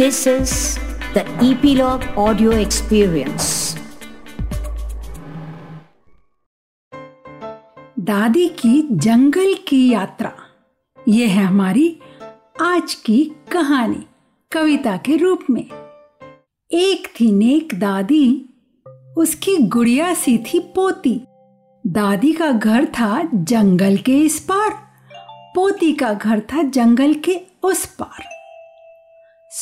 This is the Epilogue Audio Experience. दादी की जंगल की यात्रा। ये है हमारी आज की कहानी, कविता के रूप में। एक थी नेक दादी, उसकी गुड़िया सी थी पोती। दादी का घर था जंगल के इस पार, पोती का घर था जंगल के उस पार।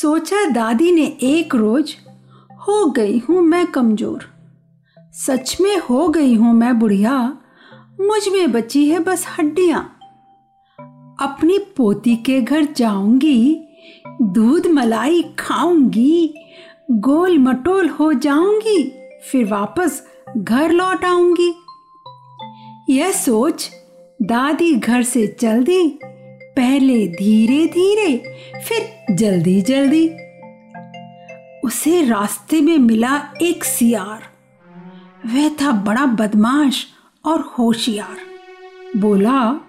सोचा दादी ने एक रोज, हो गई हूँ मैं कमज़ोर। सच में हो गई हूँ मैं बुढ़िया। मुझमें बची है बस हड्डियाँ। अपनी पोती के घर जाऊँगी, दूध मलाई खाऊँगी, गोल मटोल हो जाऊँगी, फिर वापस घर लौट आऊँगी। यह सोच दादी घर से चल दी। पहले धीरे धीरे, फिर जल्दी जल्दी। उसे रास्ते में मिला एक सियार। वह था बड़ा बदमाश और होशियार। बोला,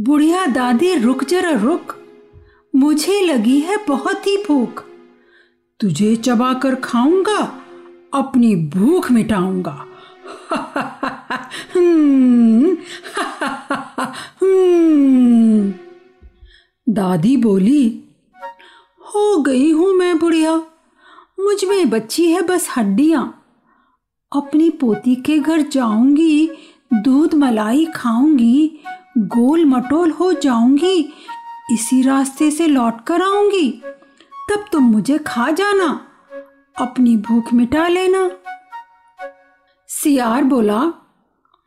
बुढ़िया दादी, रुक जरा, रुक। मुझे लगी है बहुत ही भूख। तुझे चबा कर खाऊँगा, अपनी भूख मिटाऊँगा। दादी बोली, हो गई हूँ मैं बुढ़िया, मुझमें बच्ची है बस हड्डियाँ। अपनी पोती के घर जाऊँगी, दूध मलाई खाऊँगी, गोल मटोल हो जाऊँगी, इसी रास्ते से लौट कर आऊँगी। तब तुम मुझे खा जाना, अपनी भूख मिटा लेना। सियार बोला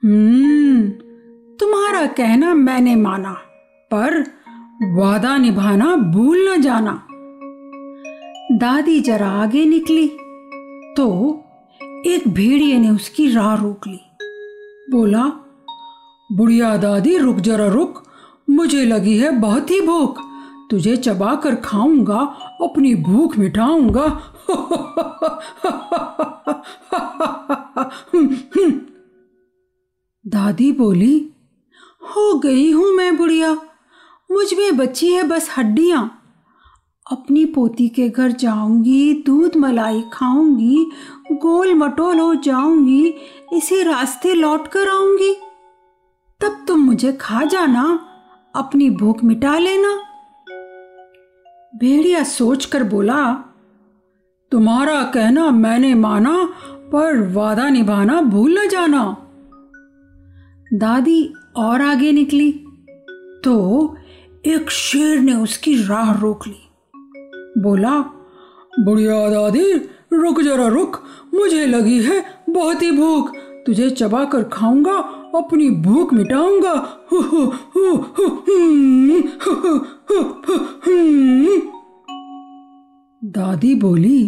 हम्म तुम्हारा कहना मैंने माना, पर वादा निभाना भूल न जाना। दादी जरा आगे निकली तो एक भेड़िए ने उसकी राह रोक ली। बोला, बुढ़िया दादी, रुक जरा, रुक। मुझे लगी है बहुत ही भूख। तुझे चबा कर खाऊँगा, अपनी भूख मिटाऊँगा दादी बोली, हो गई हूँ मैं, बुढ़िया। मुझमें बची है बस हड्डियाँ। अपनी पोती के घर जाऊँगी, दूध मलाई खाऊँगी, गोल मटोल हो जाऊँगी, इसी रास्ते लौट कर आऊँगी। तब तुम मुझे खा जाना, अपनी भूख मिटा लेना। भेड़िया सोचकर बोला, तुम्हारा कहना मैंने माना, पर वादा निभाना भूल न जाना। दादी और आगे निकली तो एक शेर ने उसकी राह रोक ली बोला बुढ़िया दादी रुक जरा रुक मुझे लगी है बहुत ही भूख तुझे चबा कर खाऊँगा अपनी भूख मिटाऊँगा दादी बोली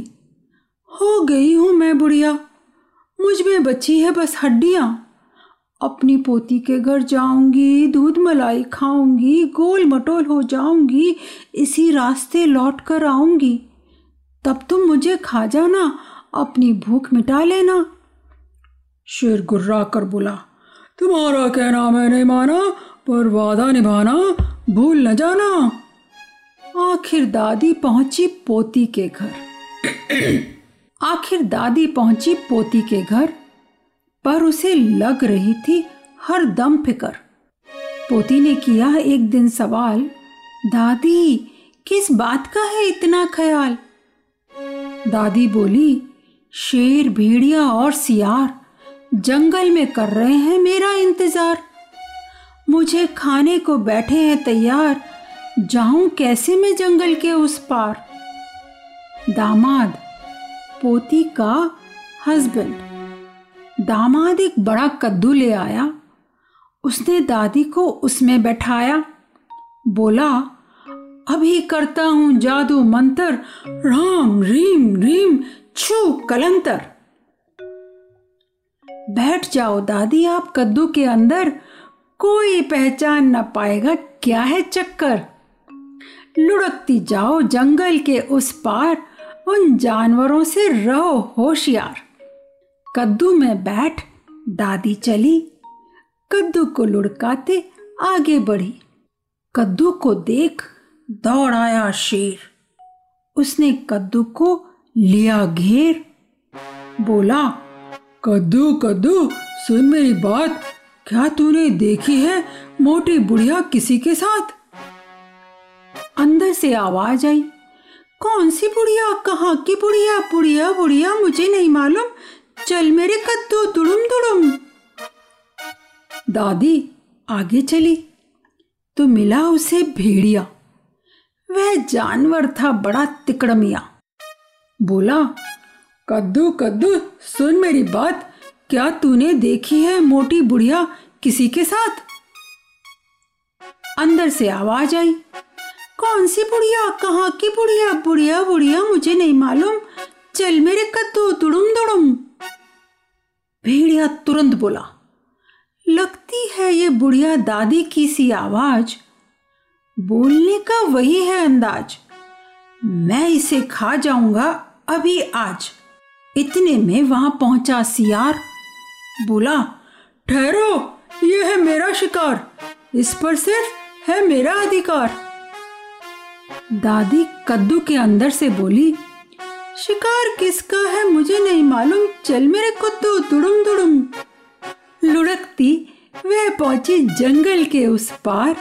हो गई हूँ मैं बुढ़िया मुझमें बची है बस हड्डियाँ अपनी पोती के घर जाऊँगी, दूध मलाई खाऊँगी, गोल मटोल हो जाऊँगी, इसी रास्ते लौट कर आऊँगी। तब तुम मुझे खा जाना, अपनी भूख मिटा लेना। शेर गुर्रा कर बोला, तुम्हारा कहना मैंने माना, पर वादा निभाना, भूल न जाना। आखिर दादी पहुँची पोती के घर। आखिर दादी पहुँची पोती के घर। पर उसे लग रही थी हर दम फिकर। पोती ने किया एक दिन सवाल, दादी, किस बात का है इतना ख्याल? दादी बोली, शेर, भेड़िया और सियार, जंगल में कर रहे हैं मेरा इंतज़ार। मुझे खाने को बैठे हैं तैयार, जाऊँ कैसे मैं जंगल के उस पार? दामाद, पोती का हस्बैंड दामाद एक बड़ा कद्दू ले आया। उसने दादी को उसमें बैठाया। बोला, अभी करता हूँ जादू मंत्र। राम, रीम रीम, छू कलंतर। बैठ जाओ दादी, आप कद्दू के अंदर कोई पहचान न पाएगा। क्या है चक्कर? लुढ़कती जाओ जंगल के उस पार। उन जानवरों से रहो होशियार। कद्दू में बैठ दादी चली। कद्दू को लुढ़काते आगे बढ़ी। कद्दू को देख दौड़ आया शेर। उसने कद्दू को लिया घेर। बोला, कद्दू कद्दू, सुन मेरी बात। क्या तूने देखी है मोटी बुढ़िया किसी के साथ? अंदर से आवाज़ आई, कौन सी बुढ़िया? कहाँ की बुढ़िया? बुढ़िया बुढ़िया, मुझे नहीं मालूम। चल मेरे कद्दू, दुड़ुम दुड़ुम। दादी, आगे चली। तो मिला उसे भेड़िया। वह जानवर था बड़ा तिकड़मिया। बोला, कद्दू कद्दू, सुन मेरी बात। क्या तूने देखी है मोटी बुढ़िया किसी के साथ? अंदर से आवाज़ आई, कौन सी बुढ़िया? कहाँ की बुढ़िया? बुढ़िया बुढ़िया, मुझे नहीं मालूम। चल मेरे कद्दू, दुड़ुम तुरंत बोला, लगती है ये बुढ़िया दादी की सी आवाज़। बोलने का वही है अंदाज। मैं इसे खा जाऊँगा अभी आज। इतने में वहाँ पहुँचा सियार। बोला, ठहरो यह है मेरा शिकार। इस पर सिर्फ़ है मेरा अधिकार। दादी कद्दू के अंदर से बोली, शिकार किसका है मुझे नहीं मालूम। चल मेरे कद्दू, दुड़ुम दुड़ुम। लुढ़कती वह पहुँची जंगल के उस पार।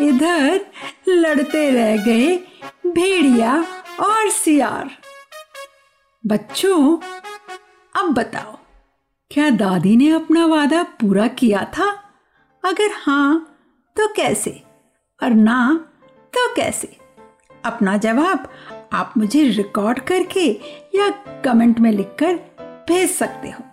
इधर लड़ते रह गए भेड़िया और सियार। बच्चों, अब बताओ, क्या दादी ने अपना वादा पूरा किया था? अगर हाँ तो कैसे? और ना तो कैसे? अपना जवाब आप मुझे रिकॉर्ड करके या कमेंट में लिखकर भेज सकते हो।